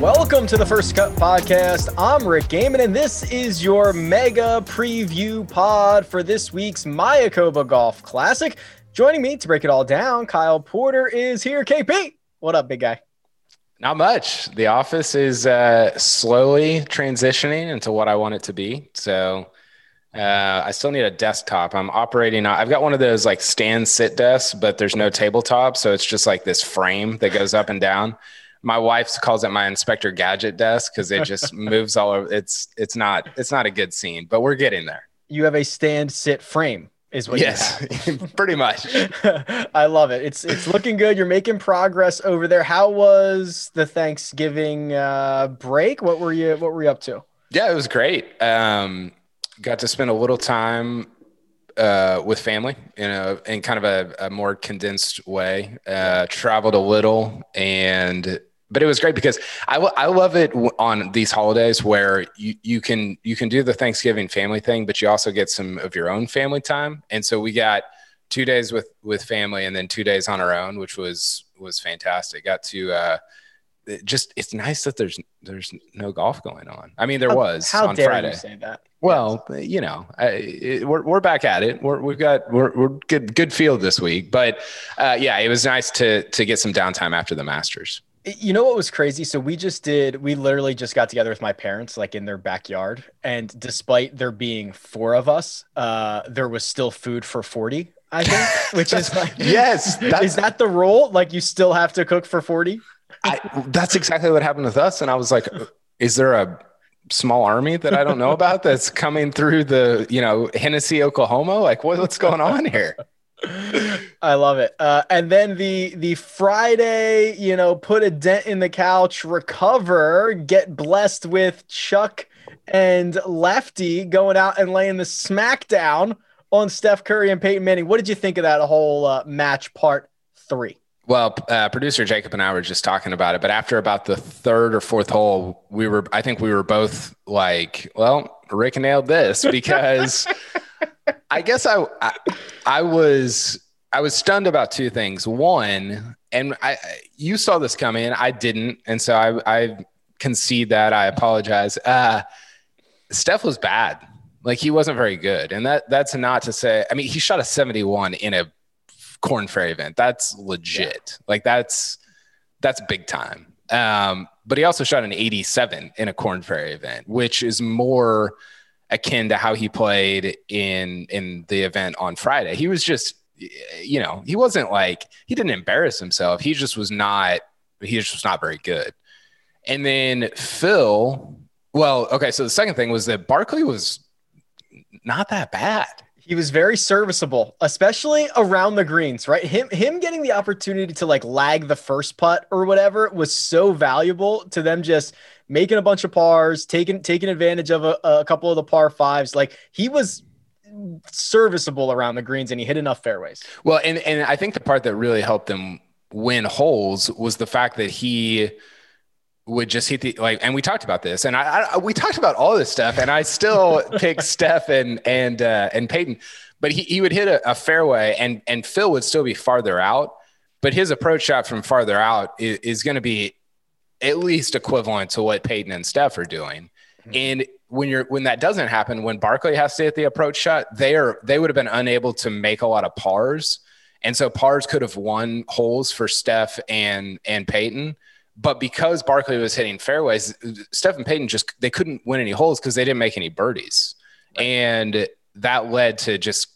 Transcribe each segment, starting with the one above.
Welcome to the First Cut Podcast. I'm Rick Gehman, and this is your mega preview pod for this week's Mayakoba Golf Classic. Joining me to break it all down, Kyle Porter is here. KP, what up, big guy? Not much. The office is uh, slowly transitioning into what I want it to be. So uh, I still need a desktop. I'm operating. I've got one of those like stand sit desks, but there's no tabletop, so it's just like this frame that goes up and down my wife calls it my inspector gadget desk because it just moves all over. It's it's not it's not a good scene but we're getting there. You have a stand sit frame is what yes pretty much. I love it. It's it's looking good. You're making progress over there. How was the thanksgiving uh, break? What were you what were you up to? Yeah it was great. Um, got to spend a little time uh, with family in a in kind of a, a more condensed way. Uh, traveled a little and but it was great because I, I love it on these holidays where you, you can you can do the Thanksgiving family thing, but you also get some of your own family time. And so we got two days with with family and then two days on our own, which was was fantastic. Got to uh, it just it's nice that there's there's no golf going on. I mean, there how, was how on dare Friday. You say that? Well, you know, I, it, we're we're back at it. We're we've got we're we're good good field this week, but uh, yeah, it was nice to to get some downtime after the Masters. You know what was crazy? So we just did, we literally just got together with my parents, like in their backyard. And despite there being four of us, uh, there was still food for 40, I think, which is like, yes. Is that the rule? Like you still have to cook for 40? I, that's exactly what happened with us. And I was like, is there a small army that I don't know about that's coming through the, you know, Hennessey, Oklahoma? Like what, what's going on here? I love it. Uh, and then the the Friday, you know, put a dent in the couch, recover, get blessed with Chuck and Lefty going out and laying the smackdown on Steph Curry and Peyton Manning. What did you think of that whole uh, match part three? Well, uh, producer Jacob and I were just talking about it, but after about the third or fourth hole, we were, I think we were both like, well, Rick nailed this because I guess I, I, I was I was stunned about two things. One, and I you saw this coming, I didn't, and so I I concede that. I apologize. Uh, Steph was bad. Like he wasn't very good, and that that's not to say. I mean, he shot a seventy-one in a Korn Ferry event. That's legit. Yeah. Like that's that's big time. Um, but he also shot an 87 in a Korn Ferry event, which is more akin to how he played in in the event on Friday. He was just you know, he wasn't like he didn't embarrass himself. He just was not he just was not very good. And then Phil, well, okay, so the second thing was that Barkley was not that bad. He was very serviceable, especially around the greens, right? Him him getting the opportunity to like lag the first putt or whatever was so valuable to them just making a bunch of pars, taking taking advantage of a, a couple of the par fives. Like he was serviceable around the greens and he hit enough fairways. Well, and and I think the part that really helped them win holes was the fact that he would just hit the like and we talked about this and I, I we talked about all this stuff and I still pick Steph and and uh, and Peyton but he, he would hit a, a fairway and and Phil would still be farther out but his approach shot from farther out is, is going to be at least equivalent to what Peyton and Steph are doing. Mm-hmm. And when you're when that doesn't happen, when Barkley has to hit the approach shot, they are they would have been unable to make a lot of pars. And so pars could have won holes for Steph and and Peyton. But because Barkley was hitting fairways, Stephen Peyton just they couldn't win any holes because they didn't make any birdies. Right. And that led to just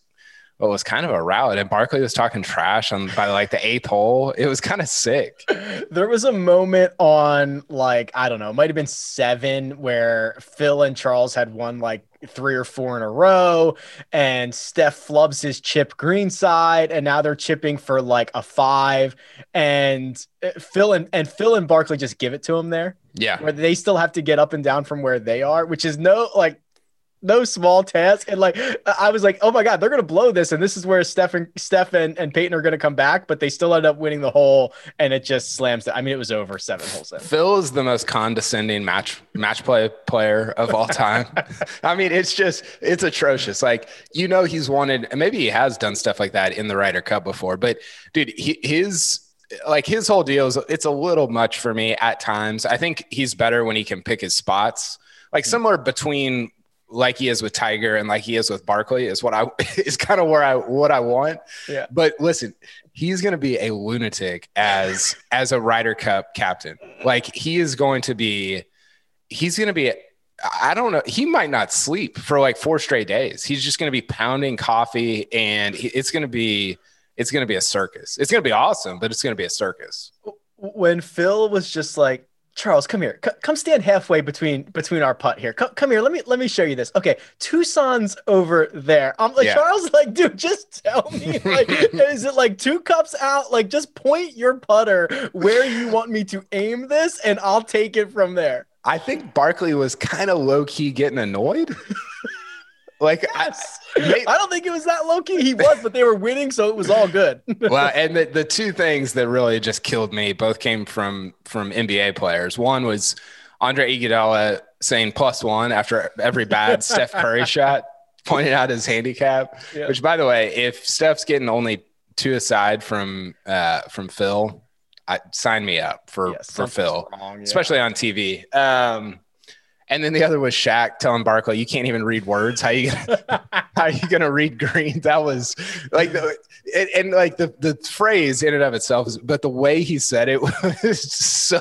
what was kind of a rout. And Barkley was talking trash on by like the eighth hole. It was kind of sick. There was a moment on like, I don't know, it might have been seven where Phil and Charles had won like three or four in a row, and Steph flubs his chip greenside, and now they're chipping for like a five. And uh, Phil and, and Phil and Barkley just give it to him there. Yeah. Where they still have to get up and down from where they are, which is no like no small task. And like I was like, oh my god, they're gonna blow this, and this is where Steph and Steph and, and Peyton are gonna come back, but they still end up winning the hole, and it just slams. It. I mean, it was over seven holes. In. Phil is the most condescending match match play player of all time. I mean, it's just it's atrocious. Like you know, he's wanted, and maybe he has done stuff like that in the Ryder Cup before, but dude, he, his like his whole deal is it's a little much for me at times. I think he's better when he can pick his spots. Like hmm. somewhere between like he is with Tiger and like he is with Barkley is what I is kind of where I what I want. Yeah. But listen, he's going to be a lunatic as as a Ryder Cup captain. Like he is going to be he's going to be I don't know. He might not sleep for like four straight days. He's just going to be pounding coffee and he, it's going to be it's going to be a circus. It's going to be awesome, but it's going to be a circus. When Phil was just like, Charles, come here. C- come stand halfway between between our putt here. Come, come here. Let me let me show you this. Okay, Tucson's over there. I'm like Yeah. Charles, like, dude, just tell me. Like, is it like two cups out? Like, just point your putter where you want me to aim this, and I'll take it from there. I think Barkley was kind of low key getting annoyed. like, Yes. I, may- I don't think it was that low key. He was, but they were winning, so it was all good. well, and the, the two things that really just killed me both came from from NBA players. One was Andre Iguodala saying plus one after every bad Steph Curry shot, pointing out his handicap. Yeah. Which, by the way, if Steph's getting only two aside from uh, from Phil, I, sign me up for Yeah, for Phil, wrong, yeah. especially on TV. Um, and then the other was Shaq telling Barkley, "You can't even read words. How you gonna, how you gonna read green?" That was like, the, and, and like the the phrase in and of itself is, but the way he said it was so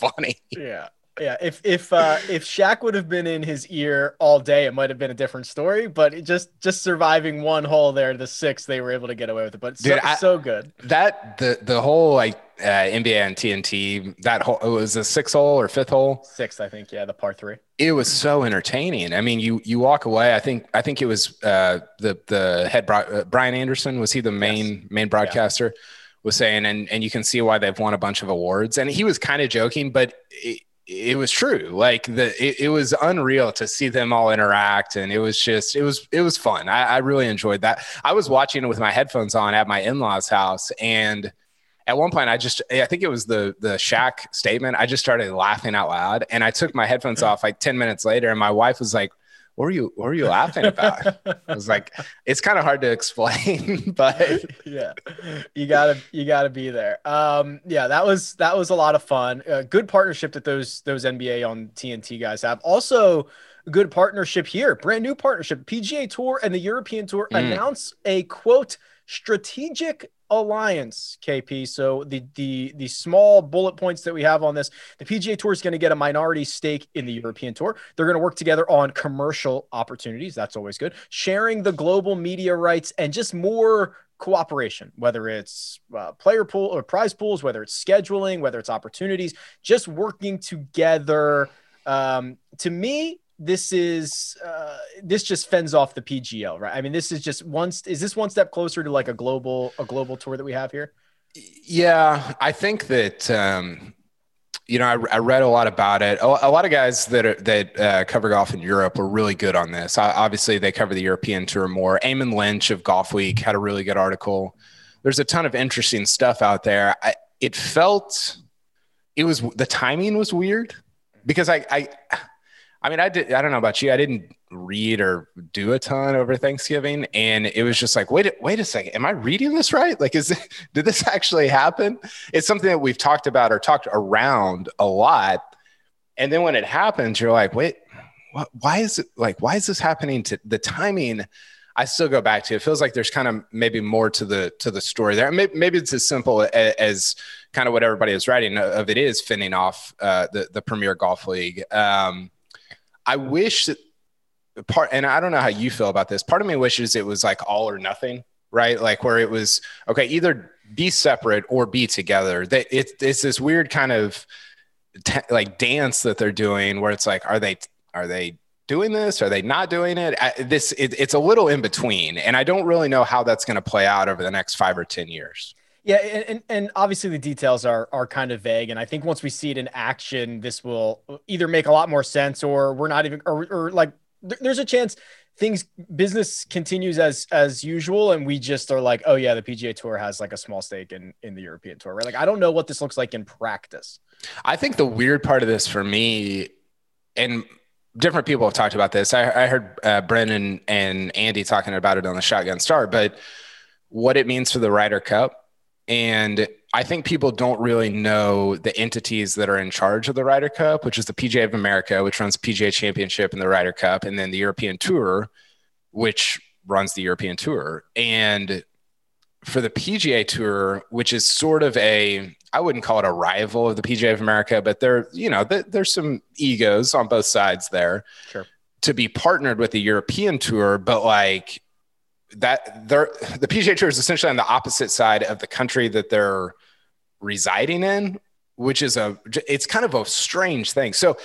funny. Yeah. Yeah, if if uh if Shaq would have been in his ear all day, it might have been a different story. But it just just surviving one hole there, the six, they were able to get away with it. But so, Dude, I- so good. That the the whole like uh, NBA and TNT that whole it was a six hole or fifth hole. Six, I think. Yeah, the par three. It was so entertaining. I mean, you you walk away. I think I think it was uh, the the head bro- uh, Brian Anderson was he the main main broadcaster was saying, and and you can see why they've won a bunch of awards. And he was kind of joking, but it, it was true. Like the it, it was unreal to see them all interact, and it was just it was it was fun. I, I really enjoyed that. I was watching it with my headphones on at my in laws' house, and at one point I just I think it was the the Shaq statement. I just started laughing out loud, and I took my headphones off like ten minutes later, and my wife was like. What are you what are you laughing about? I was like, it's kind of hard to explain, but yeah, you gotta you gotta be there. Um, yeah, that was that was a lot of fun. Uh, good partnership that those those NBA on TNT guys have. Also, good partnership here. Brand new partnership. PGA Tour and the European Tour Mm. announce a quote strategic alliance. KP. So the the the small bullet points that we have on this, the PGA Tour is going to get a minority stake in the European Tour. They're going to work together on commercial opportunities. That's always good. Sharing the global media rights and just more cooperation, whether it's uh, player pool or prize pools, whether it's scheduling, whether it's opportunities, just working together. Um, to me, this is uh, this just fends off the PGL, right? I mean, this is just. St- is this one step closer to like a global a global tour that we have here? Yeah, I think that um, you know I, I read a lot about it. A, a lot of guys that are, that uh, cover golf in Europe were really good on this. I, obviously, they cover the European Tour more. Eamon Lynch of Golf Week had a really good article. There's a ton of interesting stuff out there. I, it felt it was the timing was weird because I I I mean I did I don't know about you. I didn't read or do a ton over Thanksgiving. And it was just like wait wait a second. Am I reading this right? Like is it, did this actually happen? It's something that we've talked about or talked around a lot. And then when it happens you're like wait what, why is it like why is this happening to the timing? I still go back to it feels like there's kind of maybe more to the to the story there. Maybe, maybe it's as simple as, as kind of what everybody is writing of it is finning off uh, the the Premier Golf League. Um, I wish that part, and I don't know how you feel about this. Part of me wishes it was like all or nothing. right? Like where it was okay, either be separate or be together. That it's it's this weird kind of t- like dance that they're doing where it's like, are they are they doing this? Are they not doing it? I, this it, it's a little in between, and I don't really know how that's going to play out over the next five or ten years. Yeah, and, and obviously the details are are kind of vague, and I think once we see it in action, this will either make a lot more sense, or we're not even, or, or like there's a chance things business continues as as usual, and we just are like, oh yeah, the PGA Tour has like a small stake in in the European Tour, right? Like I don't know what this looks like in practice. I think the weird part of this for me, and different people have talked about this. I, I heard uh, Brendan and Andy talking about it on the Shotgun Start, but what it means for the Ryder Cup and I think people don't really know the entities that are in charge of the Ryder Cup, which is the PGA of America, which runs PGA Championship and the Ryder Cup, and then the European Tour, which runs the European Tour. And for the PGA Tour, which is sort of a, I wouldn't call it a rival of the PGA of America, but there, you know, there's some egos on both sides there. Sure. To be partnered with the European Tour, but like that they're the PGA Tour is essentially on the opposite side of the country that they're residing in, which is a it's kind of a strange thing. So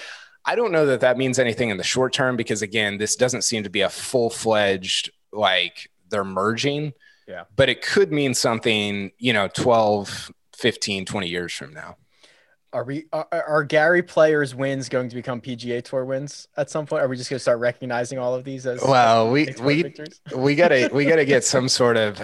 I don't know that that means anything in the short term because again, this doesn't seem to be a full fledged like they're merging. Yeah. But it could mean something, you know, 12, 15, 20 years from now. Are we are, are, Gary Player's wins going to become PGA Tour wins at some point? Are we just going to start recognizing all of these as well? We we we gotta we gotta get some sort of uh,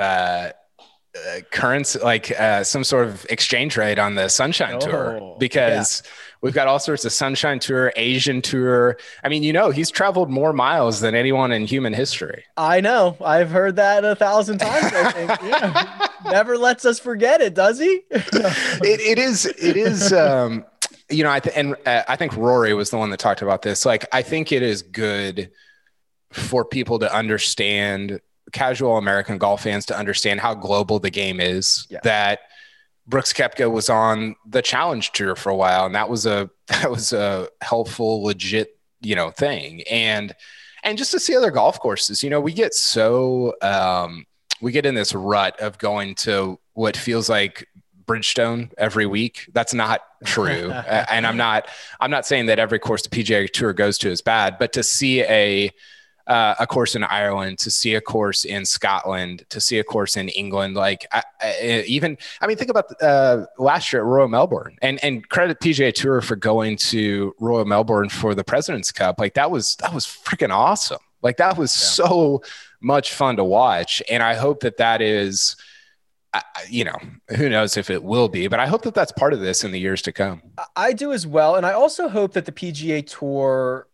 uh, currency, like uh, some sort of exchange rate on the Sunshine oh, Tour because. Yeah We've got all sorts of Sunshine Tour, Asian Tour. I mean, you know, he's traveled more miles than anyone in human history. I know. I've heard that a thousand times. I think. Yeah. Never lets us forget it, does he? it, it is. It is. Um, you know, I th- and uh, I think Rory was the one that talked about this. Like, I think it is good for people to understand casual American golf fans to understand how global the game is. Yeah. That Brooks Koepka was on the challenge tour for a while, and that was a that was a helpful, legit, you know, thing. And and just to see other golf courses, you know, we get so um, we get in this rut of going to what feels like Bridgestone every week. That's not true, and I'm not I'm not saying that every course the PGA Tour goes to is bad, but to see a uh, a course in Ireland, to see a course in Scotland, to see a course in England. Like I, I, even, I mean, think about uh, last year at Royal Melbourne, and and credit PGA Tour for going to Royal Melbourne for the Presidents Cup. Like that was that was freaking awesome. Like that was yeah. so much fun to watch, and I hope that that is. You know, who knows if it will be, but I hope that that's part of this in the years to come. I do as well. And I also hope that the PGA Tour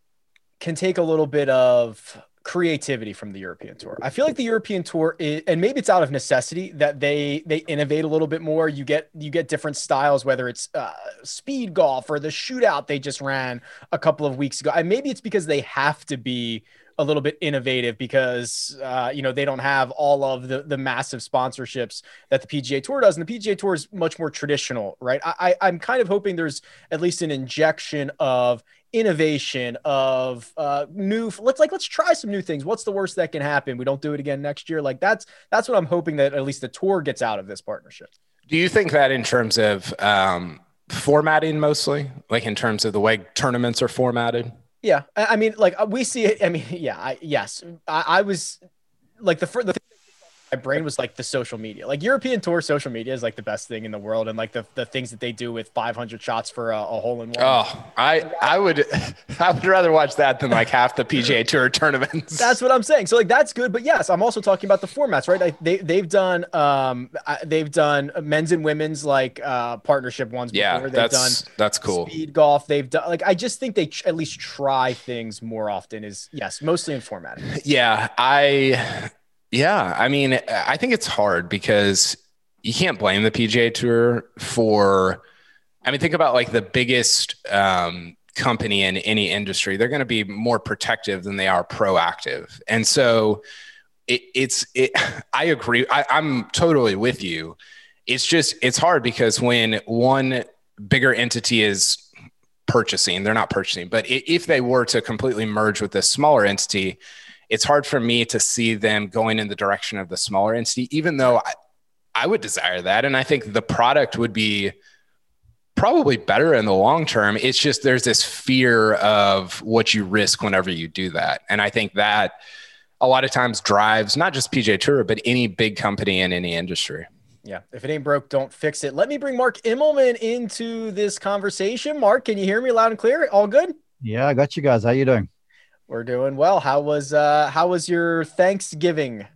can take a little bit of creativity from the European Tour. I feel like the European Tour is, and maybe it's out of necessity that they they innovate a little bit more. You get you get different styles, whether it's uh, speed golf or the shootout they just ran a couple of weeks ago. And maybe it's because they have to be a little bit innovative because uh, you know they don't have all of the the massive sponsorships that the PGA Tour does, and the PGA Tour is much more traditional, right? I, I am kind of hoping there's at least an injection of innovation of uh new let's like let's try some new things. What's the worst that can happen? We don't do it again next year. Like that's that's what i'm hoping that at least the tour gets out of this partnership. Do you think that in terms of um formatting mostly like in terms of the way tournaments are formatted yeah i mean like uh, we see it i mean yeah I, yes I, I was like the, first. the my brain was like the social media. Like European Tour social media is like the best thing in the world, and like the, the things that they do with 500 shots for a, a hole in one. Oh, I I would I would rather watch that than like half the PGA Tour tournaments. That's what I'm saying. So like that's good, but yes, I'm also talking about the formats, right? Like, they they've done um they've done men's and women's like uh partnership ones. Yeah, before. They've that's done that's cool. Speed golf. They've done like I just think they at least try things more often. Is yes, mostly in formatting. Yeah, I yeah, I mean, I think it's hard because you can't blame the PGA Tour for. I mean, think about like the biggest um, company in any industry; they're going to be more protective than they are proactive, and so it, it's. It, I agree. I, I'm totally with you. It's just it's hard because when one bigger entity is purchasing, they're not purchasing, but if they were to completely merge with this smaller entity it's hard for me to see them going in the direction of the smaller entity, even though I, I would desire that. And I think the product would be probably better in the long term. It's just there's this fear of what you risk whenever you do that. And I think that a lot of times drives not just PJ Tour, but any big company in any industry. Yeah. If it ain't broke, don't fix it. Let me bring Mark Immelman into this conversation. Mark, can you hear me loud and clear? All good? Yeah, I got you guys. How you doing? We're doing well. How was uh how was your Thanksgiving?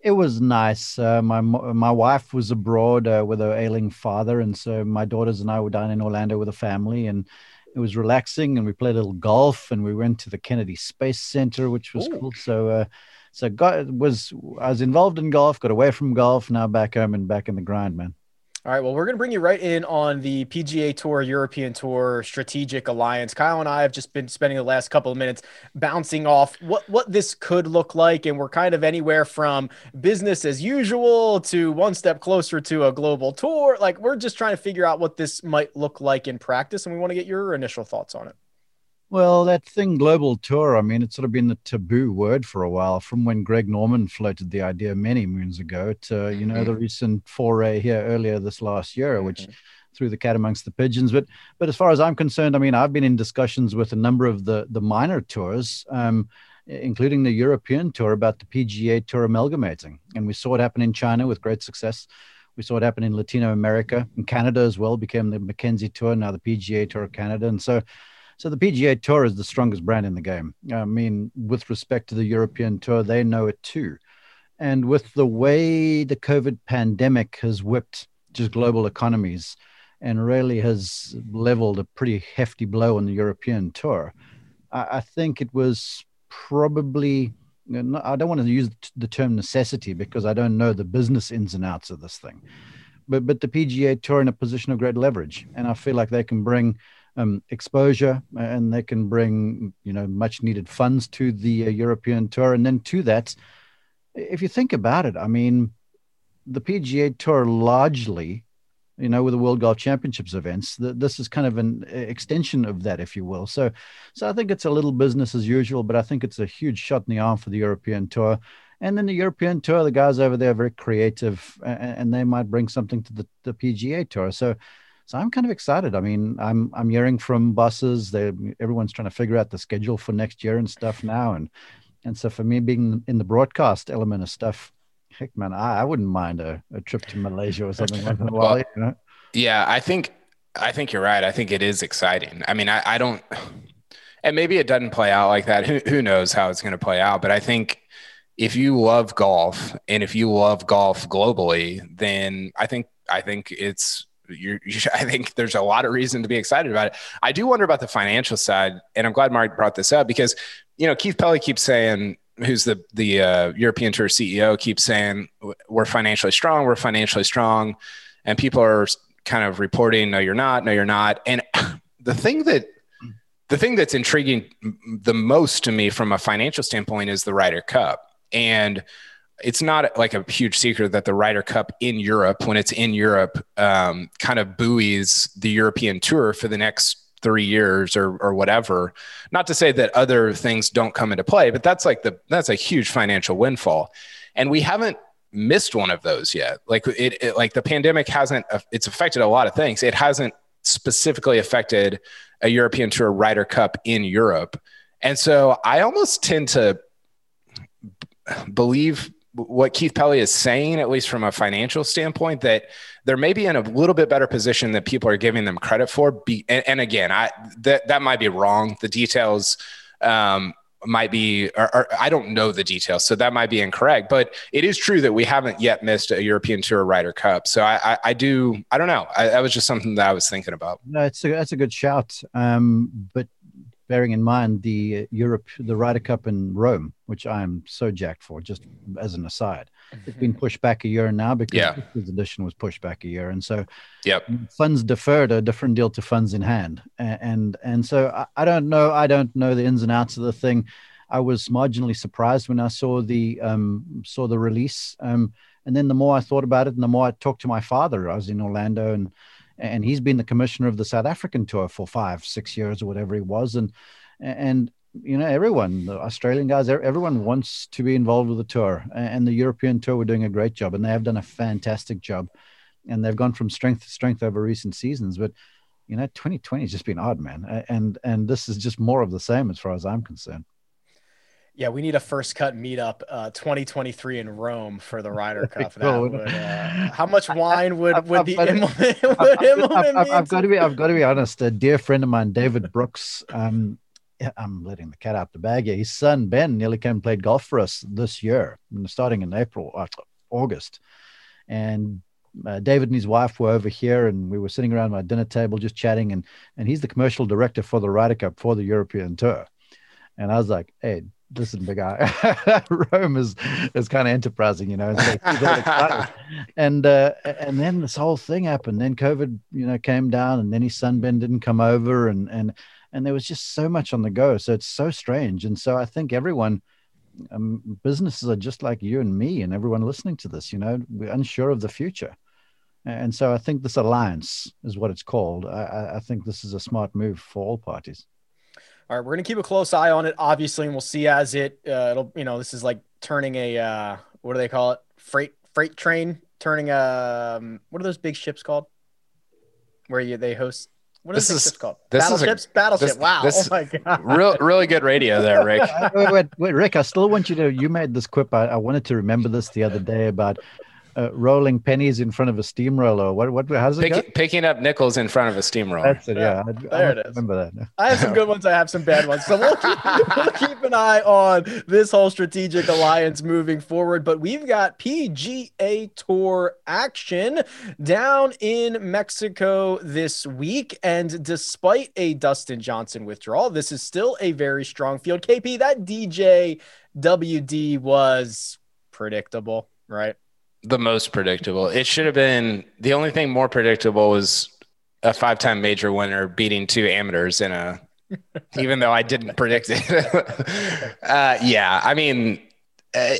It was nice. Uh, my my wife was abroad uh, with her ailing father, and so my daughters and I were down in Orlando with a family, and it was relaxing. And we played a little golf, and we went to the Kennedy Space Center, which was Ooh. cool. So, uh, so got was I was involved in golf, got away from golf, now back home and back in the grind, man. All right. Well, we're going to bring you right in on the PGA Tour, European Tour Strategic Alliance. Kyle and I have just been spending the last couple of minutes bouncing off what, what this could look like. And we're kind of anywhere from business as usual to one step closer to a global tour. Like, we're just trying to figure out what this might look like in practice. And we want to get your initial thoughts on it. Well, that thing, global tour, I mean, it's sort of been the taboo word for a while from when Greg Norman floated the idea many moons ago to, you know, mm-hmm. the recent foray here earlier this last year, mm-hmm. which threw the cat amongst the pigeons. But, but as far as I'm concerned, I mean, I've been in discussions with a number of the, the minor tours, um, including the European tour about the PGA tour amalgamating. And we saw it happen in China with great success. We saw it happen in Latino America and Canada as well, became the Mackenzie Tour, now the PGA Tour of Canada. And so, so the PGA Tour is the strongest brand in the game. I mean, with respect to the European Tour, they know it too. And with the way the COVID pandemic has whipped just global economies and really has leveled a pretty hefty blow on the European Tour, I, I think it was probably I don't want to use the term necessity because I don't know the business ins and outs of this thing. But but the PGA Tour in a position of great leverage, and I feel like they can bring um, exposure and they can bring you know much needed funds to the uh, European Tour. And then to that, if you think about it, I mean, the PGA Tour largely, you know, with the World Golf Championships events, this is kind of an extension of that, if you will. So, so I think it's a little business as usual, but I think it's a huge shot in the arm for the European Tour. And then the European Tour, the guys over there are very creative, and, and they might bring something to the, the PGA Tour. So so I'm kind of excited. I mean, I'm I'm hearing from buses. They everyone's trying to figure out the schedule for next year and stuff now. And and so for me being in the broadcast element of stuff, heck man, I, I wouldn't mind a, a trip to Malaysia or something in a while. You know? Yeah, I think I think you're right. I think it is exciting. I mean, I, I don't and maybe it doesn't play out like that. Who who knows how it's going to play out? But I think if you love golf and if you love golf globally, then I think I think it's you I think there's a lot of reason to be excited about it. I do wonder about the financial side, and I'm glad Mark brought this up because you know Keith Pelley keeps saying, who's the the uh, European Tour CEO, keeps saying we're financially strong, we're financially strong, and people are kind of reporting, no, you're not, no, you're not, and the thing that the thing that's intriguing the most to me from a financial standpoint is the Ryder Cup and it's not like a huge secret that the Ryder Cup in Europe, when it's in Europe, um, kind of buoys the European Tour for the next three years or or whatever. Not to say that other things don't come into play, but that's like the that's a huge financial windfall, and we haven't missed one of those yet. Like it, it like the pandemic hasn't it's affected a lot of things. It hasn't specifically affected a European Tour Ryder Cup in Europe, and so I almost tend to believe what Keith Pelley is saying, at least from a financial standpoint, that they're maybe in a little bit better position that people are giving them credit for. Be, and, and again, I that that might be wrong. The details um, might be, or, or, I don't know the details, so that might be incorrect. But it is true that we haven't yet missed a European Tour Ryder Cup. So I, I, I do, I don't know. I, that was just something that I was thinking about. No, it's a, that's a good shout. Um, but bearing in mind the Europe, the Ryder Cup in Rome, which I'm so jacked for. Just as an aside, it's been pushed back a year now because yeah. this edition was pushed back a year, and so yep. funds deferred are a different deal to funds in hand, and and, and so I, I, don't know, I don't know the ins and outs of the thing. I was marginally surprised when I saw the um, saw the release, um, and then the more I thought about it, and the more I talked to my father. I was in Orlando and and he's been the commissioner of the South African tour for five, six years or whatever he was, and and you know, everyone, the Australian guys, everyone wants to be involved with the tour, and the European tour were doing a great job, and they have done a fantastic job, and they've gone from strength to strength over recent seasons. But you know, 2020 has just been odd, man, and and this is just more of the same as far as I'm concerned. Yeah, we need a first cut meetup, uh, 2023 in Rome for the Ryder Cup. Would, uh, how much wine would would the implement? I've, I've, got to be I've got to be honest. A dear friend of mine, David Brooks. Um, I'm letting the cat out the bag here. His son Ben nearly came and played golf for us this year, starting in April, uh, August, and uh, David and his wife were over here, and we were sitting around my dinner table just chatting. and And he's the commercial director for the Ryder Cup for the European Tour. And I was like, "Hey, listen, big guy, Rome is is kind of enterprising, you know." And, so and uh, and then this whole thing happened. Then COVID, you know, came down, and then his son Ben didn't come over, and and and there was just so much on the go. So it's so strange. And so I think everyone um, businesses are just like you and me and everyone listening to this you know we're unsure of the future and so i think this alliance is what it's called i, I think this is a smart move for all parties all right we're going to keep a close eye on it obviously and we'll see as it uh, it'll you know this is like turning a uh, what do they call it freight freight train turning a um, what are those big ships called where you they host what is this, is, called? This Battleships? Is a, Battleship. This, wow. This, oh my God. Real, really good radio there, Rick. wait, wait, wait, Rick, I still want you to, you made this quip. I, I wanted to remember this the other day about uh, rolling pennies in front of a steamroller. What? What? How's it Pick, Picking up nickels in front of a steamroller. That's it. Yeah, yeah. I, there I it is. Remember that. I have some good ones. I have some bad ones. So we'll keep, we'll keep an eye on this whole strategic alliance moving forward. But we've got PGA Tour action down in Mexico this week, and despite a Dustin Johnson withdrawal, this is still a very strong field. KP, that DJ WD was predictable, right? The most predictable. It should have been the only thing more predictable was a five time major winner beating two amateurs in a, even though I didn't predict it. uh, yeah, I mean, uh,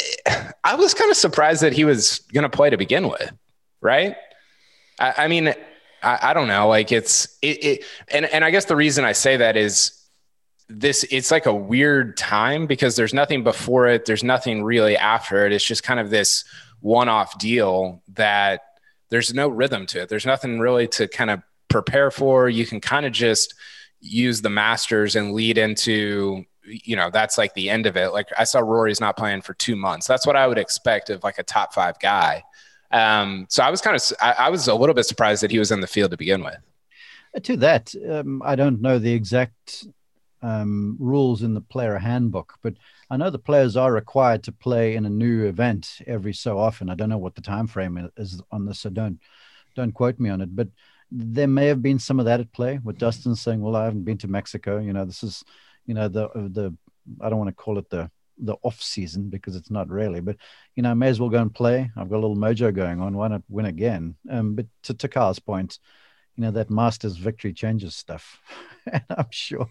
I was kind of surprised that he was going to play to begin with, right? I, I mean, I, I, don't know. Like it's it, it, and and I guess the reason I say that is this. It's like a weird time because there's nothing before it. There's nothing really after it. It's just kind of this one off deal that there's no rhythm to it. There's nothing really to kind of prepare for. You can kind of just use the masters and lead into you know that's like the end of it like i saw rory's not playing for two months that's what i would expect of like a top five guy um, so i was kind of I, I, was a little bit surprised that he was in the field to begin with to that um, i don't know the exact um, rules in the player handbook but I know the players are required to play in a new event every so often. I don't know what the time frame is on this, so don't don't quote me on it. But there may have been some of that at play with Dustin saying, "Well, I haven't been to Mexico. You know, this is, you know, the the I don't want to call it the the off season because it's not really, but you know, I may as well go and play. I've got a little mojo going on. Why not win again? Um, but to, to Kyle's point, you know, that Masters victory changes stuff. and I'm sure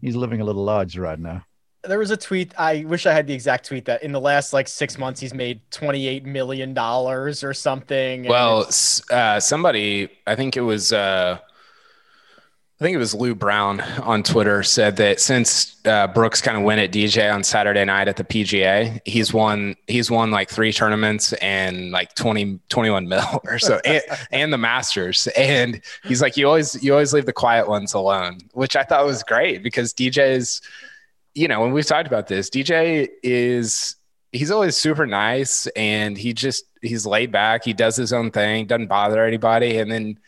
he's living a little large right now there was a tweet. I wish I had the exact tweet that in the last like six months he's made twenty eight million dollars or something. Well, uh, somebody, I think it was, uh, I think it was Lou Brown on Twitter said that since uh, Brooks kind of went at DJ on Saturday night at the PGA, he's won he's won like three tournaments and like 20, 21 mil or so, and, and the Masters. And he's like, you always you always leave the quiet ones alone, which I thought was great because DJ is you know, when we've talked about this, DJ is he's always super nice and he just he's laid back. He does his own thing, doesn't bother anybody. And then,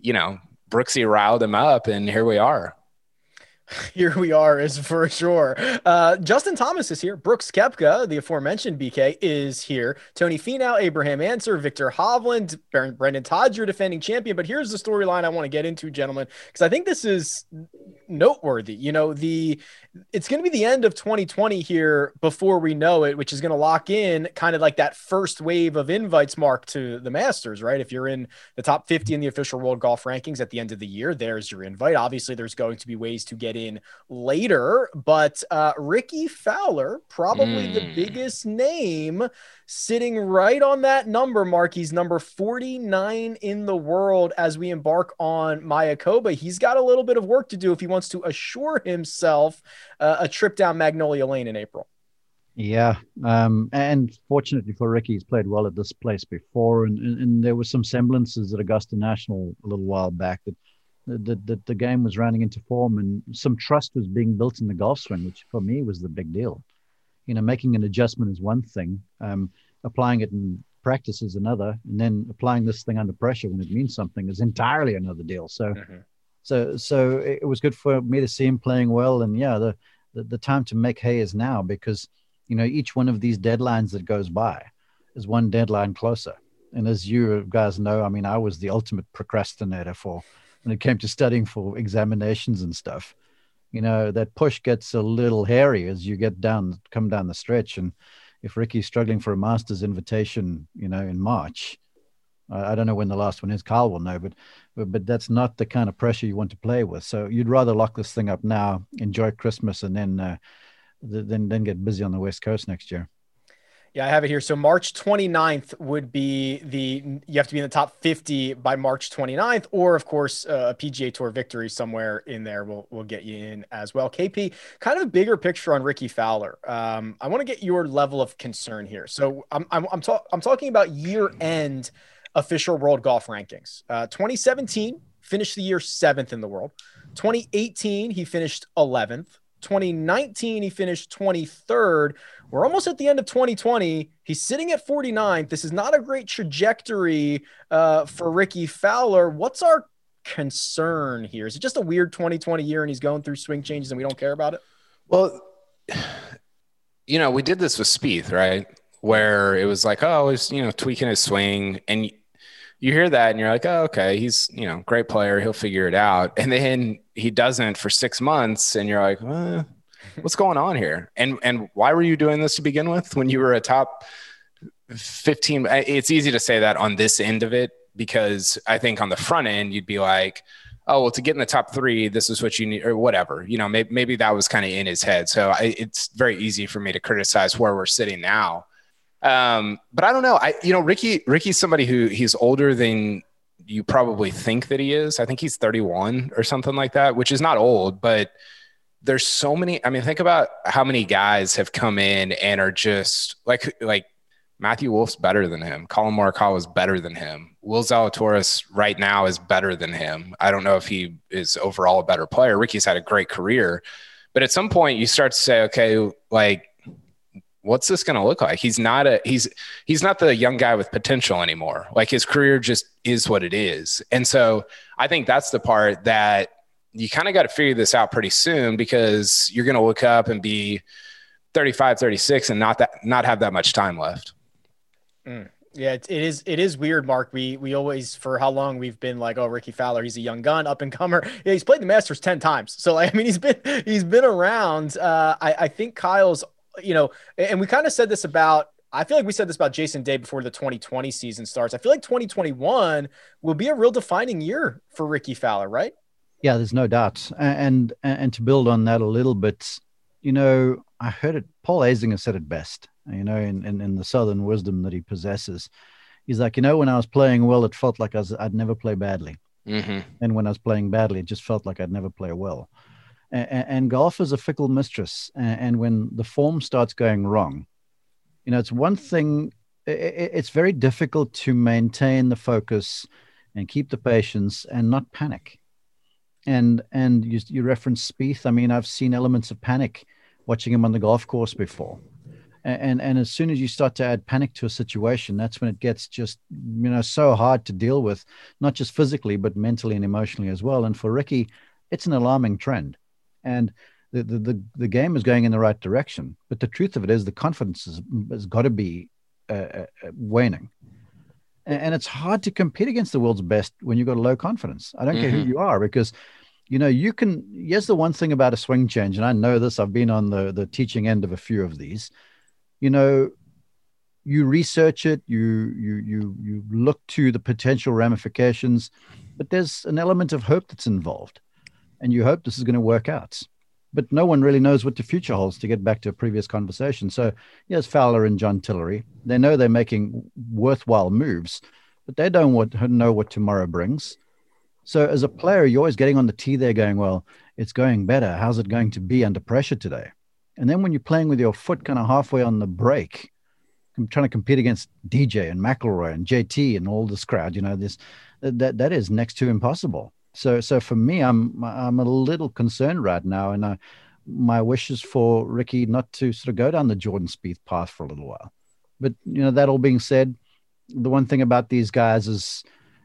you know, Brooksy riled him up, and here we are. here we are is for sure. Uh, Justin Thomas is here. Brooks Koepka, the aforementioned BK, is here. Tony Finau, Abraham Ancer, Viktor Hovland, Brendon Todd's your defending champion. But here's the storyline I want to get into, gentlemen, because I think this is noteworthy. You know, the it's going to be the end of 2020 here before we know it, which is going to lock in kind of like that first wave of invites mark to the Masters, right? If you're in the top 50 in the official world golf rankings at the end of the year, there's your invite. Obviously, there's going to be ways to get in later. But uh, Rickie Fowler, probably mm. the Hmm. biggest name, sitting right on that number mark. He's number 49 in the world as we embark on Mayakoba. He's got a little bit of work to do if he wants to assure himself uh, a trip down Magnolia Lane in April. Yeah, um, and fortunately for Rickie, he's played well at this place before, and, and, and there were some semblances at Augusta National a little while back that that the, the game was running into form and some trust was being built in the golf swing, which for me was the big deal. You know, making an adjustment is one thing, um, applying it in practice is another, and then applying this thing under pressure when it means something is entirely another deal. So, mm-hmm. so, so it was good for me to see him playing well, and yeah, the, the the time to make hay is now because you know, each one of these deadlines that goes by is one deadline closer. And as you guys know, I mean, I was the ultimate procrastinator for when it came to studying for examinations and stuff. You know, that push gets a little hairy as you get down, come down the stretch. And if Rickie's struggling for a master's invitation, you know, in March, I don't know when the last one is. Kyle will know, but, but but that's not the kind of pressure you want to play with. So you'd rather lock this thing up now, enjoy Christmas, and then uh, then then get busy on the West Coast next year. Yeah, I have it here. So March 29th would be the you have to be in the top 50 by March 29th, or of course uh, a PGA Tour victory somewhere in there will will get you in as well. KP, kind of a bigger picture on Rickie Fowler. Um, I want to get your level of concern here. So I'm I'm I'm, ta- I'm talking about year end official world golf rankings. Uh, 2017 finished the year seventh in the world. 2018 he finished 11th. 2019, he finished 23rd. We're almost at the end of 2020. He's sitting at 49th. This is not a great trajectory uh, for Rickie Fowler. What's our concern here? Is it just a weird 2020 year and he's going through swing changes and we don't care about it? Well, you know, we did this with Spieth, right? Where it was like, oh, he's, you know, tweaking his swing. And you hear that and you're like, oh, okay, he's, you know, great player. He'll figure it out. And then he doesn't for six months. And you're like, eh, what's going on here? And, and why were you doing this to begin with when you were a top 15? It's easy to say that on this end of it, because I think on the front end, you'd be like, oh, well, to get in the top three, this is what you need, or whatever. You know, maybe, maybe that was kind of in his head. So I, it's very easy for me to criticize where we're sitting now. Um, but I don't know. I, you know, Rickie Rickie's somebody who he's older than you probably think that he is. I think he's 31 or something like that, which is not old, but there's so many. I mean, think about how many guys have come in and are just like, like Matthew Wolff's better than him. Collin Morikawa is better than him. Will Zalatoris right now is better than him. I don't know if he is overall a better player. Rickie's had a great career, but at some point you start to say, okay, like what's this going to look like? He's not a he's he's not the young guy with potential anymore. Like his career just is what it is. And so I think that's the part that you kind of got to figure this out pretty soon because you're going to look up and be 35, 36 and not that not have that much time left. Mm. Yeah, it, is. It is weird, Mark. We we always for how long we've been like, oh, Rickie Fowler, he's a young gun, up and comer. Yeah, he's played the Masters ten times, so like, I mean, he's been he's been around. Uh, I I think Kyle's you know, and we kind of said this about I feel like we said this about Jason Day before the 2020 season starts. I feel like 2021 will be a real defining year for Rickie Fowler, right? Yeah, there's no doubt. And and, and to build on that a little bit, you know, I heard it. Paul Azinger said it best. You know, in, in, in the southern wisdom that he possesses, he's like, you know, when I was playing well, it felt like I was, I'd never play badly, mm-hmm. and when I was playing badly, it just felt like I'd never play well and, and golf is a fickle mistress. And, and when the form starts going wrong, you know, it's one thing. It, it's very difficult to maintain the focus and keep the patience and not panic. And and you, you reference Spieth. I mean, I've seen elements of panic watching him on the golf course before. And, and as soon as you start to add panic to a situation, that's when it gets just you know so hard to deal with, not just physically but mentally and emotionally as well. And for Rickie, it's an alarming trend and the, the, the, the, game is going in the right direction. But the truth of it is, the confidence has, has got to be uh, uh, waning. And, and, it's hard to compete against the world's best when you've got a low confidence. I don't mm-hmm. care who you are, because you know you can. Yes, the one thing about a swing change, and I know this. I've been on the the teaching end of a few of these. You know, you research it, you you you you look to the potential ramifications, but there's an element of hope that's involved and you hope this is going to work out. But no one really knows what the future holds to get back to a previous conversation. So, yes, Fowler and John Tillery, they know they're making worthwhile moves, but they don't want, know what tomorrow brings. So, as a player, you're always getting on the tee there going, well, it's going better. How's it going to be under pressure today? And then when you're playing with your foot kind of halfway on the brake, I'm trying to compete against DJ and McIlroy and JT and all this crowd, you know, this that that is next to impossible. So so for me, I'm I'm a little concerned right now, and I, my wish is for Rickie not to sort of go down the Jordan Spieth path for a little while. But you know, that all being said, the one thing about these guys is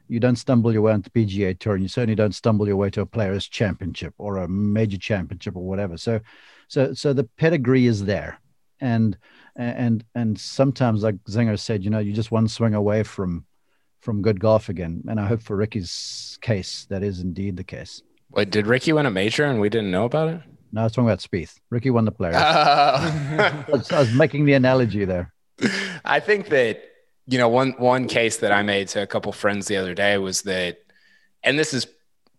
you don't stumble your way onto the PGA Tour, and you certainly don't stumble your way to a Players Championship or a major championship or whatever. So, so, so the pedigree is there, and and and sometimes, like Zinger said, you know, you just one swing away from from good golf again. And I hope for Rickie's case that is indeed the case. Wait, did Rickie win a major and we didn't know about it? No, I was talking about Spieth. Rickie won the player. Uh. I, was, I was making the analogy there. I think that you know one one case that I made to a couple friends the other day was that, and this is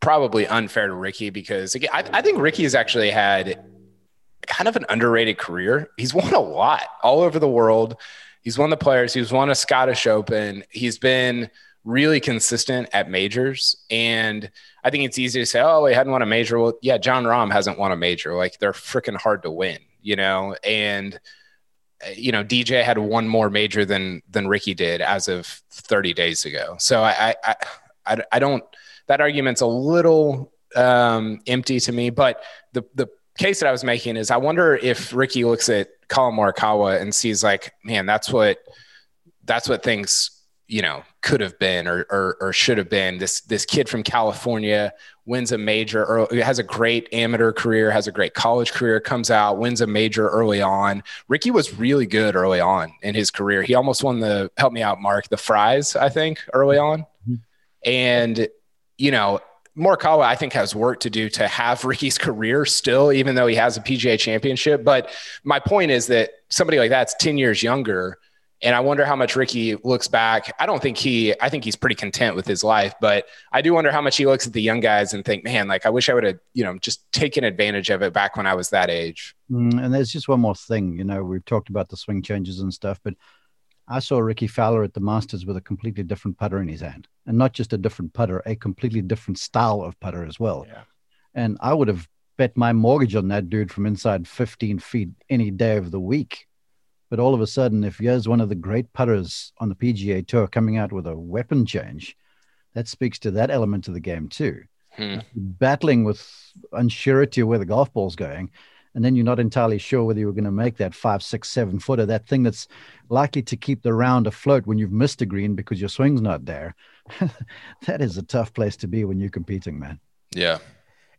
probably unfair to Rickie because again, I, I think Rickie has actually had kind of an underrated career. He's won a lot all over the world. He's won the players. He's won a Scottish Open. He's been really consistent at majors. And I think it's easy to say, oh, he hadn't won a major. Well, yeah, Jon Rahm hasn't won a major. Like they're freaking hard to win, you know? And, you know, DJ had one more major than than Rickie did as of 30 days ago. So I I I, I don't that argument's a little um, empty to me. But the the case that I was making is I wonder if Rickie looks at Collin Morikawa and sees like, man, that's what that's what things you know could have been or, or, or should have been. This this kid from California wins a major or has a great amateur career, has a great college career, comes out, wins a major early on. Rickie was really good early on in his career. He almost won the help me out, Mark, the Frys, I think, early on. Mm-hmm. And you know, Morikawa, I think, has work to do to have Rickie's career still, even though he has a PGA championship. But my point is that somebody like that's 10 years younger. And I wonder how much Rickie looks back. I don't think he, I think he's pretty content with his life, but I do wonder how much he looks at the young guys and think, man, like I wish I would have, you know, just taken advantage of it back when I was that age. Mm, and there's just one more thing, you know, we've talked about the swing changes and stuff, but I saw Rickie Fowler at the Masters with a completely different putter in his hand, and not just a different putter, a completely different style of putter as well. Yeah. And I would have bet my mortgage on that dude from inside 15 feet any day of the week. But all of a sudden, if here's one of the great putters on the PGA Tour coming out with a weapon change, that speaks to that element of the game too. Hmm. Battling with unsurety of where the golf ball's going and then you're not entirely sure whether you're going to make that five, six, seven footer, that thing that's likely to keep the round afloat when you've missed a green because your swing's not there. that is a tough place to be when you're competing, man. Yeah.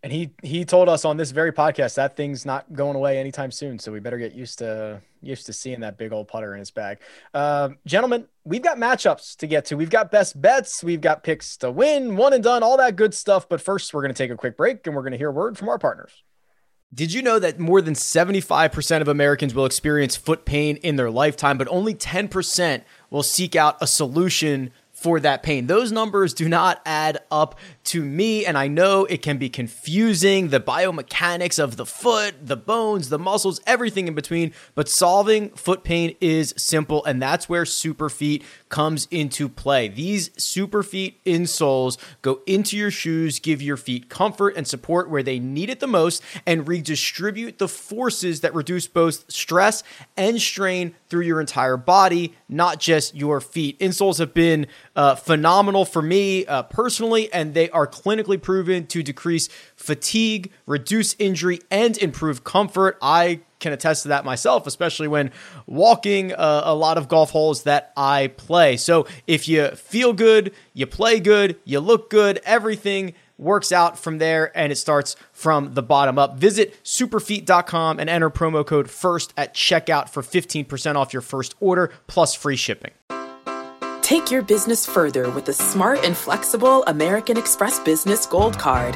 And he he told us on this very podcast that thing's not going away anytime soon. So we better get used to used to seeing that big old putter in his bag. Uh, gentlemen, we've got matchups to get to. We've got best bets. We've got picks to win, one and done, all that good stuff. But first, we're going to take a quick break and we're going to hear a word from our partners. Did you know that more than 75% of Americans will experience foot pain in their lifetime, but only 10% will seek out a solution for that pain? Those numbers do not add up to me, and I know it can be confusing the biomechanics of the foot, the bones, the muscles, everything in between. But solving foot pain is simple, and that's where Superfeet comes into play. These Superfeet insoles go into your shoes, give your feet comfort and support where they need it the most, and redistribute the forces that reduce both stress and strain through your entire body, not just your feet. Insoles have been uh, phenomenal for me uh, personally, and they are clinically proven to decrease fatigue, reduce injury, and improve comfort. I can attest to that myself, especially when walking uh, a lot of golf holes that I play. So if you feel good, you play good, you look good, everything works out from there and it starts from the bottom up. Visit superfeet.com and enter promo code FIRST at checkout for 15% off your first order plus free shipping. Take your business further with the smart and flexible American Express Business Gold Card.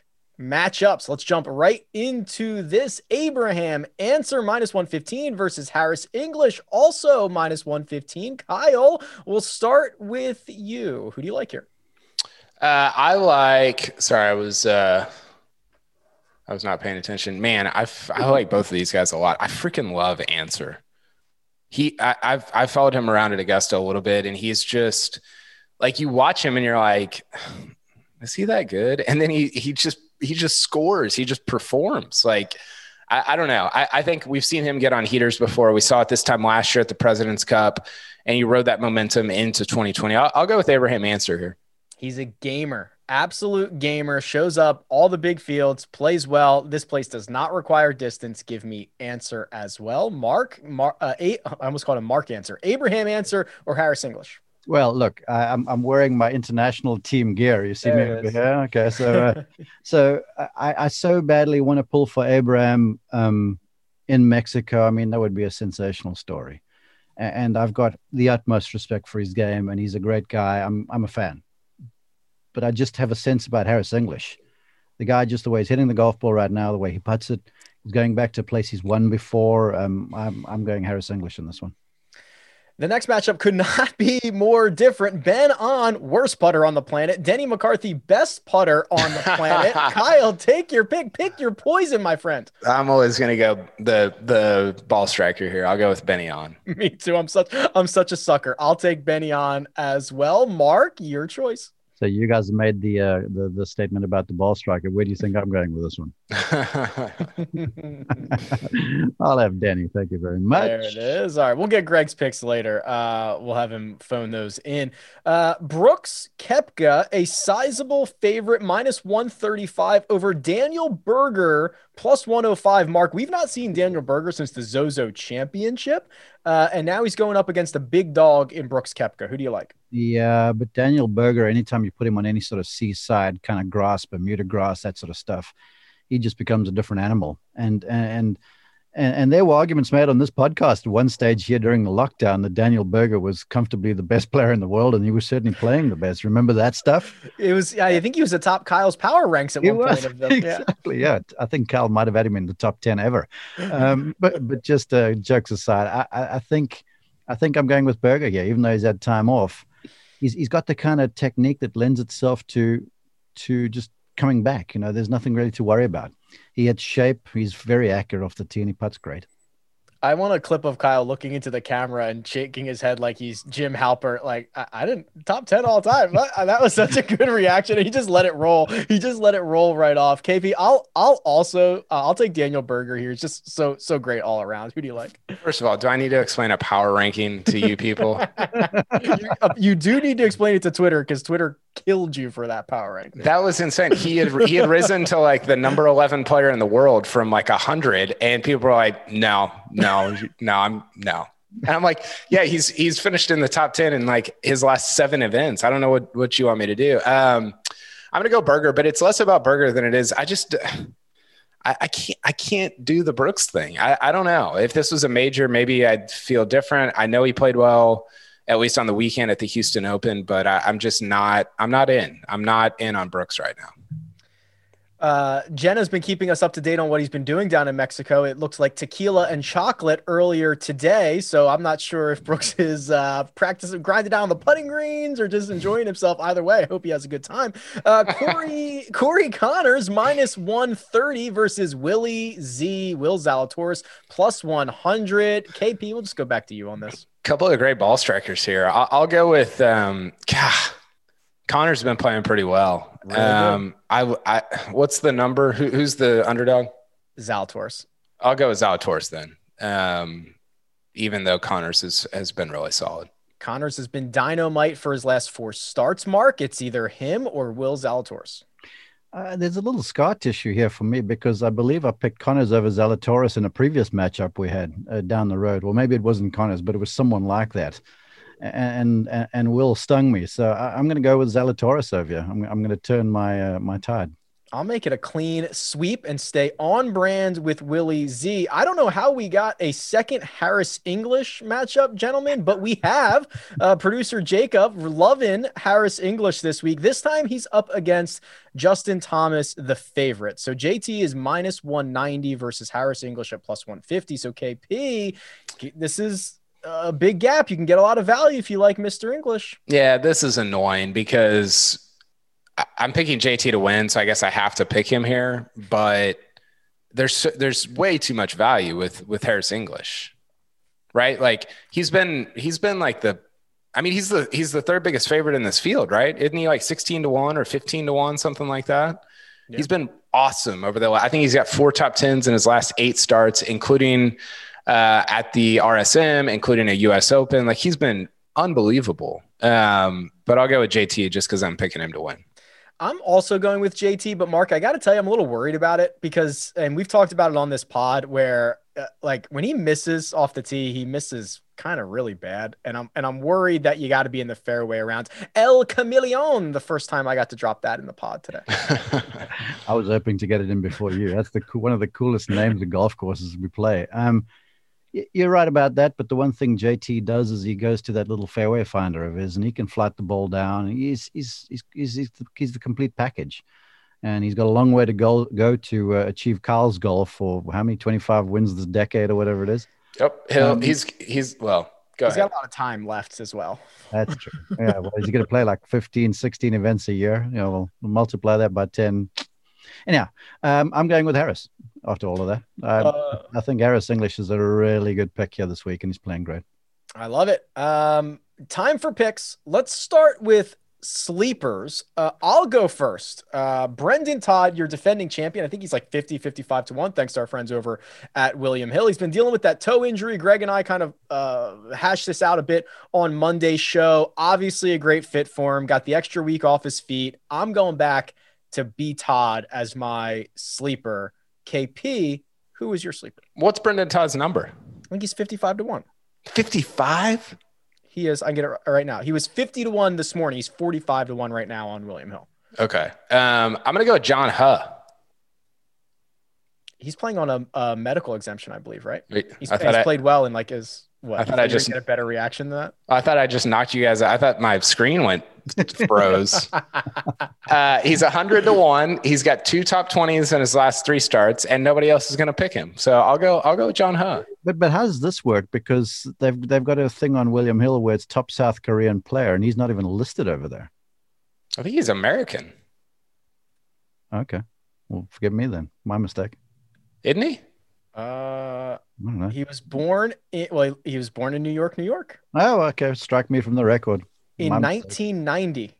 Matchups. Let's jump right into this. Abraham Ancer minus 115 versus Harris English, also minus 115. Kyle, we'll start with you. Who do you like here? Uh, I like. Sorry, I was. Uh, I was not paying attention. Man, I I like both of these guys a lot. I freaking love Ancer. He, I, I've I followed him around at Augusta a little bit, and he's just like you watch him and you're like, is he that good? And then he he just he just scores. He just performs. Like I, I don't know. I, I think we've seen him get on heaters before. We saw it this time last year at the President's Cup, and he rode that momentum into 2020. I'll, I'll go with Abraham Ancer here. He's a gamer, absolute gamer. Shows up all the big fields, plays well. This place does not require distance. Give me Ancer as well. Mark, Mark, uh, I almost called him Mark Ancer, Abraham Ancer, or Harris English. Well, look, I, am I'm wearing my international team gear. You see There me over is. here. Okay, so uh, so I, I so badly want to pull for Abraham um, in Mexico. I mean, that would be a sensational story, and I've got the utmost respect for his game, and he's a great guy. I'm I'm a fan, but I just have a sense about Harris English. The guy, just the way he's hitting the golf ball right now, the way he puts it, he's going back to a place he's won before. Um, I'm I'm going Harris English in this one. The next matchup could not be more different. Ben An worst putter on the planet. Denny McCarthy, best putter on the planet. Kyle, take your pick. Pick your poison, my friend. I'm always going to go the the ball striker here. I'll go with Benny An. Me too. I'm such I'm such a sucker. I'll take Benny An as well. Mark, your choice. So you guys made the uh, the the statement about the ball striker. Where do you think I'm going with this one? I'll have Danny. Thank you very much. There it is. All right, we'll get Greg's picks later. Uh, we'll have him phone those in. Uh, Brooks Koepka, a sizable favorite, minus 135 over Daniel Berger, plus 105. Mark, we've not seen Daniel Berger since the Zozo Championship, uh, and now he's going up against a big dog in Brooks Koepka. Who do you like? Yeah, but Daniel Berger, anytime you put him on any sort of seaside kind of grass, Bermuda grass, that sort of stuff, he just becomes a different animal. And and and, and there were arguments made on this podcast at one stage here during the lockdown that Daniel Berger was comfortably the best player in the world, and he was certainly playing the best. Remember that stuff? It was. yeah. I think he was the top Kyle's power ranks at He one was point. Of the, yeah. exactly. Yeah. I think Kyle might have had him in the top ten ever. Um, but but just uh, jokes aside, I, I, I think I think I'm going with Berger here, even though he's had time off. He's he's got the kind of technique that lends itself to to just coming back. You know, there's nothing really to worry about. He had shape. He's very accurate off the tee, and he puts great. I want a clip of Kyle looking into the camera and shaking his head like he's Jim Halpert. Like I, I didn't top ten all time. That, that was such a good reaction. He just let it roll. He just let it roll right off. KP, I'll I'll also uh, I'll take Daniel Berger here. It's just so so great all around. Who do you like? First of all, do I need to explain a power ranking to you people? you, uh, you do need to explain it to Twitter because Twitter killed you for that power ranking. That was insane. He had he had risen to like the number eleven player in the world from like a hundred, and people were like, "No, no, no, no, I'm no." And I'm like, "Yeah, he's he's finished in the top ten in like his last seven events. I don't know what what you want me to do." Um, I'm gonna go Berger, but it's less about Berger than it is. I just. I, I can't. I can't do the Brooks thing. I, I don't know. If this was a major, maybe I'd feel different. I know he played well, at least on the weekend at the Houston Open, but I, I'm just not. I'm not in. I'm not in on Brooks right now. Uh, Jenna's been keeping us up to date on what he's been doing down in Mexico. It looks like tequila and chocolate earlier today. So I'm not sure if Brooks is uh, practicing, grinding down the putting greens or just enjoying himself. Either way, I hope he has a good time. Uh, Corey Corey Conners minus 130 versus Willie Z. Will Zalatoris plus 100. KP, we'll just go back to you on this. couple of great ball strikers here. I'll, I'll go with um, God, Connor's been playing pretty well. Really good. um, I, I, what's the number? Who, who's the underdog? Zalatoris. I'll go with Zalatoris then. Um, even though Conners has, has been really solid. Conners has been dynamite for his last four starts. Mark, it's either him or Will Zalatoris. Uh, there's a little scar tissue here for me because I believe I picked Conners over Zalatoris in a previous matchup we had uh, down the road. Well, maybe it wasn't Conners, but it was someone like that. And and, Will stung me, so I, I'm going to go with Zalatoris over here. I'm, I'm going to turn my uh, my tide. I'll make it a clean sweep and stay on brand with Willie Z. I don't know how we got a second Harris English matchup, gentlemen, but we have uh, producer Jacob loving Harris English this week. This time he's up against Justin Thomas, the favorite. So JT is minus 190 versus Harris English at plus 150. So KP, this is a big gap. You can get a lot of value if you like Mr. English. Yeah, this is annoying because I'm picking JT to win, so I guess I have to pick him here. But there's there's way too much value with with Harris English, right? Like he's been he's been like the, I mean he's the he's the third biggest favorite in this field, right? Isn't he like 16 to one or 15 to one, something like that? Yeah. He's been awesome over the. I think he's got four top tens in his last eight starts, including uh, at the RSM, including a U.S. Open. Like he's been unbelievable. Um, but I'll go with JT just because I'm picking him to win. I'm also going with JT, but Mark, I got to tell you, I'm a little worried about it because, and we've talked about it on this pod where, uh, like, when he misses off the tee, he misses kind of really bad, and I'm and I'm worried that you got to be in the fairway around El Chameleon. The first time I got to drop that in the pod today, I was hoping to get it in before you. That's the one of the coolest names of golf courses we play. Um, you're right about that, but the one thing JT does is he goes to that little fairway finder of his, and he can flat the ball down. He's he's he's he's, he's, the, he's the complete package, and he's got a long way to go go to uh, achieve Kyle's goal for how many 25 wins this decade or whatever it is. Yep, he'll um, he's he's well. Go he's ahead. got a lot of time left as well. That's true. Yeah, well, he's going to play like 15, 16 events a year. You know, we'll multiply that by 10. Anyhow, um, I'm going with Harris after all of that. Um, uh, I think Harris English is a really good pick here this week, and he's playing great. I love it. Um, time for picks. Let's start with sleepers. Uh, I'll go first. Uh, Brendon Todd, your defending champion. I think he's like 50, 55 to 1, thanks to our friends over at William Hill. He's been dealing with that toe injury. Greg and I kind of uh, hashed this out a bit on Monday's show. Obviously, a great fit for him. Got the extra week off his feet. I'm going back to B Todd as my sleeper. KP, who is your sleeper? What's Brendon Todd's number? I think he's 55 to 1. 55? He is, I get it right now. He was 50 to 1 this morning. He's 45 to 1 right now on William Hill. Okay. Um, I'm going to go with John Huh. He's playing on a, a medical exemption, I believe, right? Wait, he's, he's I, played well in like his what? I thought I just get a better reaction than that. I thought I just knocked you guys. Out. I thought my screen went froze. uh, he's hundred to one. He's got two top twenties in his last three starts, and nobody else is going to pick him. So I'll go. I'll go with John Huh. But but how does this work? Because they've they've got a thing on William Hill where it's top South Korean player, and he's not even listed over there. I think he's American. Okay, well, forgive me then. My mistake. Isn't he? Uh, he was born in well, he was born in New York, New York. Oh, okay. Strike me from the record. In My 1990. Mistake.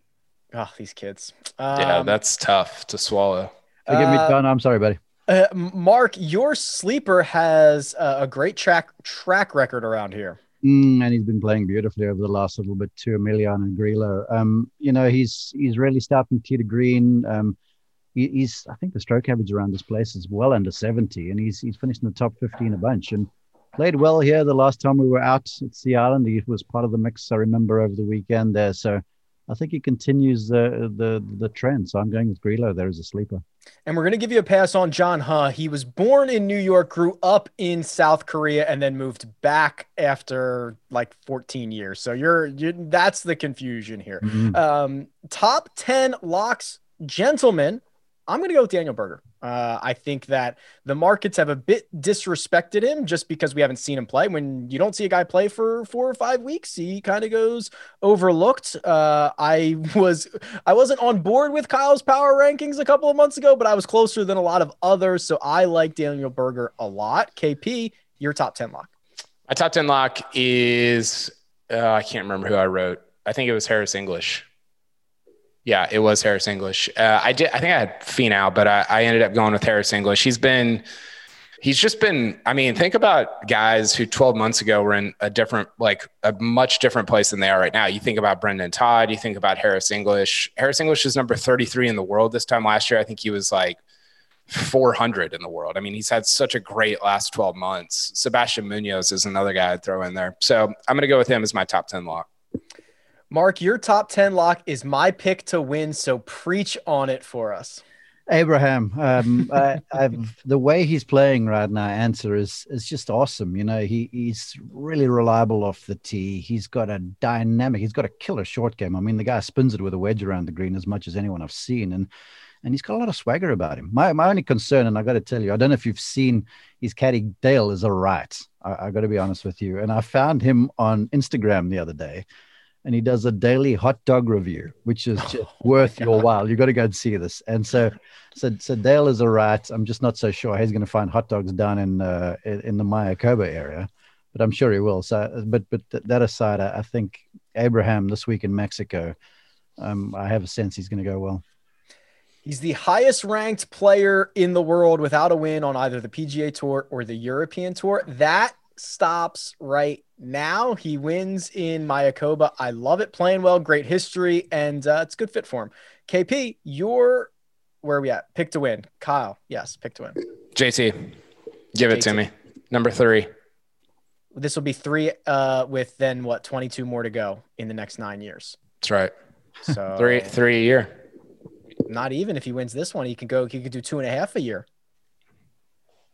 Oh, these kids. Um, yeah, that's tough to swallow. Forgive uh, me, John. I'm sorry, buddy. Uh, Mark, your sleeper has uh, a great track track record around here. Mm, and he's been playing beautifully over the last little bit too, Emiliano Grillo. Um, you know, he's he's really starting to green. Um, he's I think the stroke average around this place is well under 70, and he's he's finished in the top 15 a bunch and played well here the last time we were out at Sea Island. He was part of the mix, I remember, over the weekend there. So I think he continues the the the trend. So I'm going with Grillo there as a sleeper. And we're going to give you a pass on John Huh. He was born in New York, grew up in South Korea, and then moved back after like 14 years. So you're, you're that's the confusion here. Mm-hmm. Um, top 10 locks, gentlemen. I'm going to go with Daniel Berger. Uh, I think that the markets have a bit disrespected him just because we haven't seen him play. When you don't see a guy play for four or five weeks, he kind of goes overlooked. Uh, I was I wasn't on board with Kyle's power rankings a couple of months ago, but I was closer than a lot of others, so I like Daniel Berger a lot. KP, your top ten lock. My top ten lock is uh, I can't remember who I wrote. I think it was Harris English. Yeah, it was Harris English. Uh, I did. I think I had Finau, but I, I ended up going with Harris English. He's been, he's just been. I mean, think about guys who 12 months ago were in a different, like a much different place than they are right now. You think about Brendon Todd. You think about Harris English. Harris English is number 33 in the world this time last year. I think he was like 400 in the world. I mean, he's had such a great last 12 months. Sebastian Munoz is another guy I'd throw in there. So I'm going to go with him as my top 10 lock. Mark, your top 10 lock is my pick to win. So preach on it for us. Abraham, um, I, I've, the way he's playing right now, answer is is just awesome. You know, he he's really reliable off the tee. He's got a dynamic. He's got a killer short game. I mean, the guy spins it with a wedge around the green as much as anyone I've seen, and and he's got a lot of swagger about him. My my only concern, and I got to tell you, I don't know if you've seen his caddy Dale is a right. I, I got to be honest with you, and I found him on Instagram the other day and he does a daily hot dog review, which is oh worth your while. You got to go and see this. And so, so, so Dale is a right. I'm just not so sure he's going to find hot dogs down in uh, in the Mayakoba area, but I'm sure he will. So, but but that aside, I, I think Abraham this week in Mexico, um, I have a sense he's going to go well. He's the highest ranked player in the world without a win on either the PGA Tour or the European Tour. That stops right now. He wins in Mayakoba. I love it. Playing well, great history, and uh, it's a good fit for him. KP, you're where are we at? Pick to win. Kyle, yes, pick to win. JT, give it JT. to me. Number three. This will be three uh, with then what, 22 more to go in the next nine years. That's right. So three, three a year. Not even if he wins this one, he can go, he could do two and a half a year.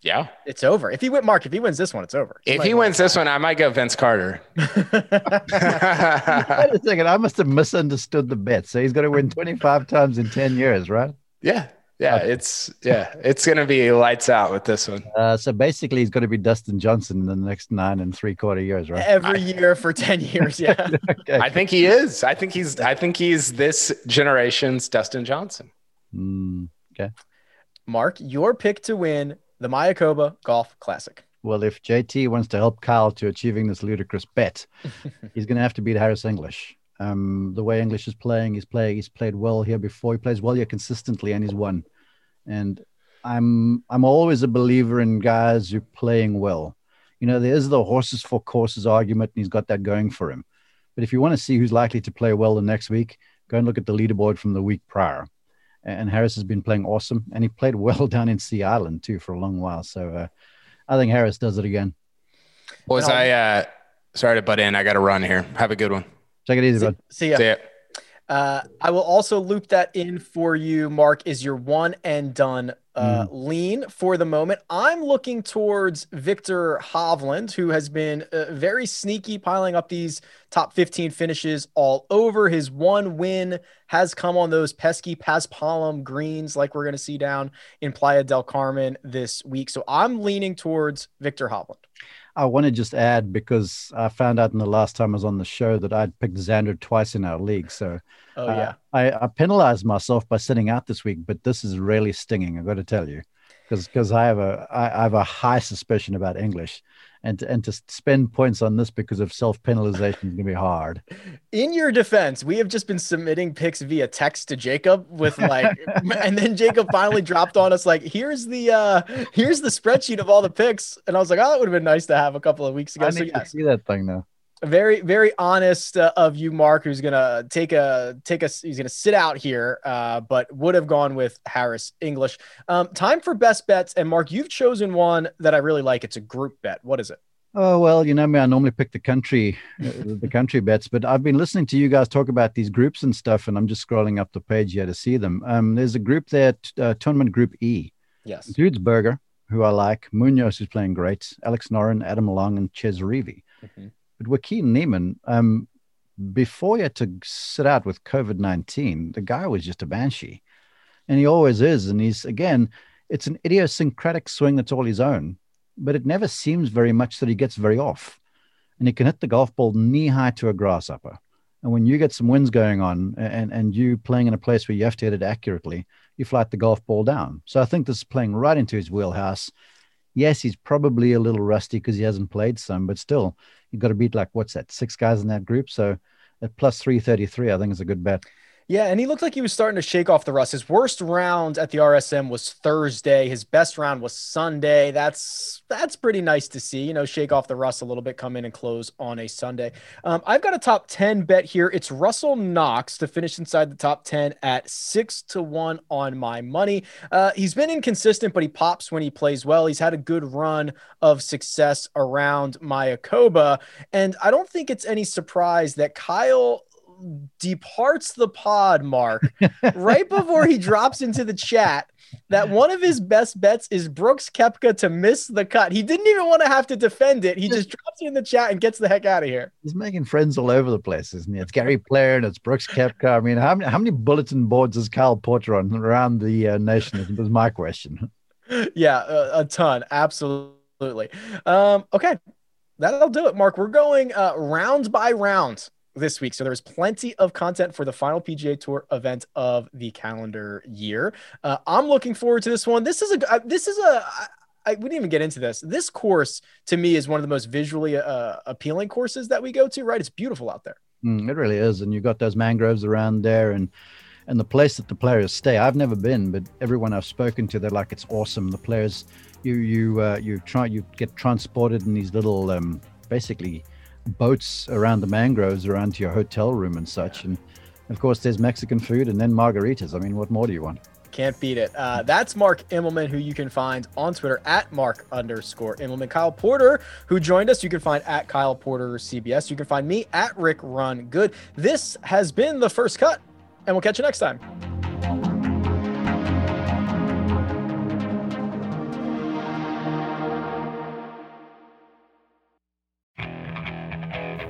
Yeah. It's over. If he win Mark, if he wins this one, it's over. He if he wins this one, I might go Vince Carter. Wait a second. I must have misunderstood the bet. So he's going to win 25 times in 10 years, right? Yeah. Yeah, it's yeah, it's gonna be lights out with this one. Uh, so basically, he's going to be Dustin Johnson in the next nine and three quarter years, right? Every year for ten years, yeah. okay. I think he is. I think he's. I think he's this generation's Dustin Johnson. Mm, okay. Mark, your pick to win the Mayakoba Golf Classic. Well, if JT wants to help Kyle to achieving this ludicrous bet, he's going to have to beat Harris English. Um, the way English is playing, he's playing, he's played well here before. He plays well here consistently, and he's won. And I'm I'm always a believer in guys who are playing well. You know, there's the horses for courses argument, and he's got that going for him. But if you want to see who's likely to play well the next week, go and look at the leaderboard from the week prior and Harris has been playing awesome, and he played well down in Sea Island too for a long while. So uh, I think Harris does it again. Was I uh, sorry to butt in? I got to run here. Have a good one. Take it easy, see, bud. See ya. See ya. Uh, I will also loop that in for you, Mark, is your one and done uh, mm. lean for the moment. I'm looking towards Viktor Hovland, who has been uh, very sneaky, piling up these top 15 finishes all over. His one win has come on those pesky Paspalum greens, like we're going to see down in Playa del Carmen this week. So I'm leaning towards Viktor Hovland. I want to just add because I found out in the last time I was on the show that I'd picked Xander twice in our league. So oh, yeah. Uh, I, I penalized myself by sitting out this week, but this is really stinging. I've got to tell you because because I have a I, I have a high suspicion about English and to, and to spend points on this because of self penalization is gonna be hard. In your defense, we have just been submitting picks via text to Jacob with like, and then Jacob finally dropped on us like, "Here's the uh here's the spreadsheet of all the picks," and I was like, "Oh, that would have been nice to have a couple of weeks ago." I so, need yes. to see that thing now very very honest uh, of you mark who's gonna take a take us he's gonna sit out here uh, but would have gone with harris english. Um, time for best bets. And mark you've chosen one that i really like. It's a group bet. What is it? Oh well you know me. I normally pick the country uh, the country bets but i've been listening to you guys talk about these groups and stuff and i'm just scrolling up the page here to see them. Um, there's a group there uh, tournament group e. Yes. Berger who i like. Munoz who's playing great. Alex noren adam long and chez reavie mm-hmm. But Joaquin Niemann, um, before he had to sit out with COVID 19, the guy was just a banshee. And he always is. And he's, again, it's an idiosyncratic swing that's all his own, but it never seems very much that he gets very off. And he can hit the golf ball knee high to a grasshopper. And when you get some winds going on and, and you playing in a place where you have to hit it accurately, you flight the golf ball down. So I think this is playing right into his wheelhouse. Yes, he's probably a little rusty because he hasn't played some, but still, you've got to beat like what's that, six guys in that group. So at plus three thirty three, I think is a good bet. Yeah, and he looked like he was starting to shake off the rust. His worst round at the RSM was Thursday. His best round was Sunday. That's that's pretty nice to see. You know, shake off the rust a little bit, come in and close on a Sunday. Um, I've got a top ten bet here. It's Russell Knox to finish inside the top ten at six to one on my money. Uh, he's been inconsistent, but he pops when he plays well. He's had a good run of success around Mayakoba, and I don't think it's any surprise that Kyle departs the pod, Mark, right before he drops into the chat that one of his best bets is Brooks Koepka to miss the cut. He didn't even want to have to defend it. He just drops it in the chat and gets the heck out of here. He's making friends all over the place, isn't he? It's Gary Player and it's Brooks Koepka. I mean, how many, how many bulletin boards is Kyle Porter on around the uh, nation? Was my question. Yeah, a, a ton. Absolutely. Um, okay. That'll do it, Mark. We're going uh, round by round this week. So there's plenty of content for the final PGA Tour event of the calendar year. Uh, I'm looking forward to this one. This is a uh, this is a we didn't even get into this. This course to me is one of the most visually uh, appealing courses that we go to. Right, it's beautiful out there. Mm, it really is, and you've got those mangroves around there, and and the place that the players stay. I've never been, but everyone I've spoken to, they're like it's awesome. The players, you you uh, you try you get transported in these little um, basically boats around the mangroves around to your hotel room and such. And of course, there's Mexican food and then margaritas. I mean, what more do you want? Can't beat it. Uh, that's Mark Immelman, who you can find on Twitter at Mark underscore Immelman. Kyle Porter, who joined us, you can find at Kyle Porter CBS. You can find me at Rick Run Good. This has been the first cut, and we'll catch you next time.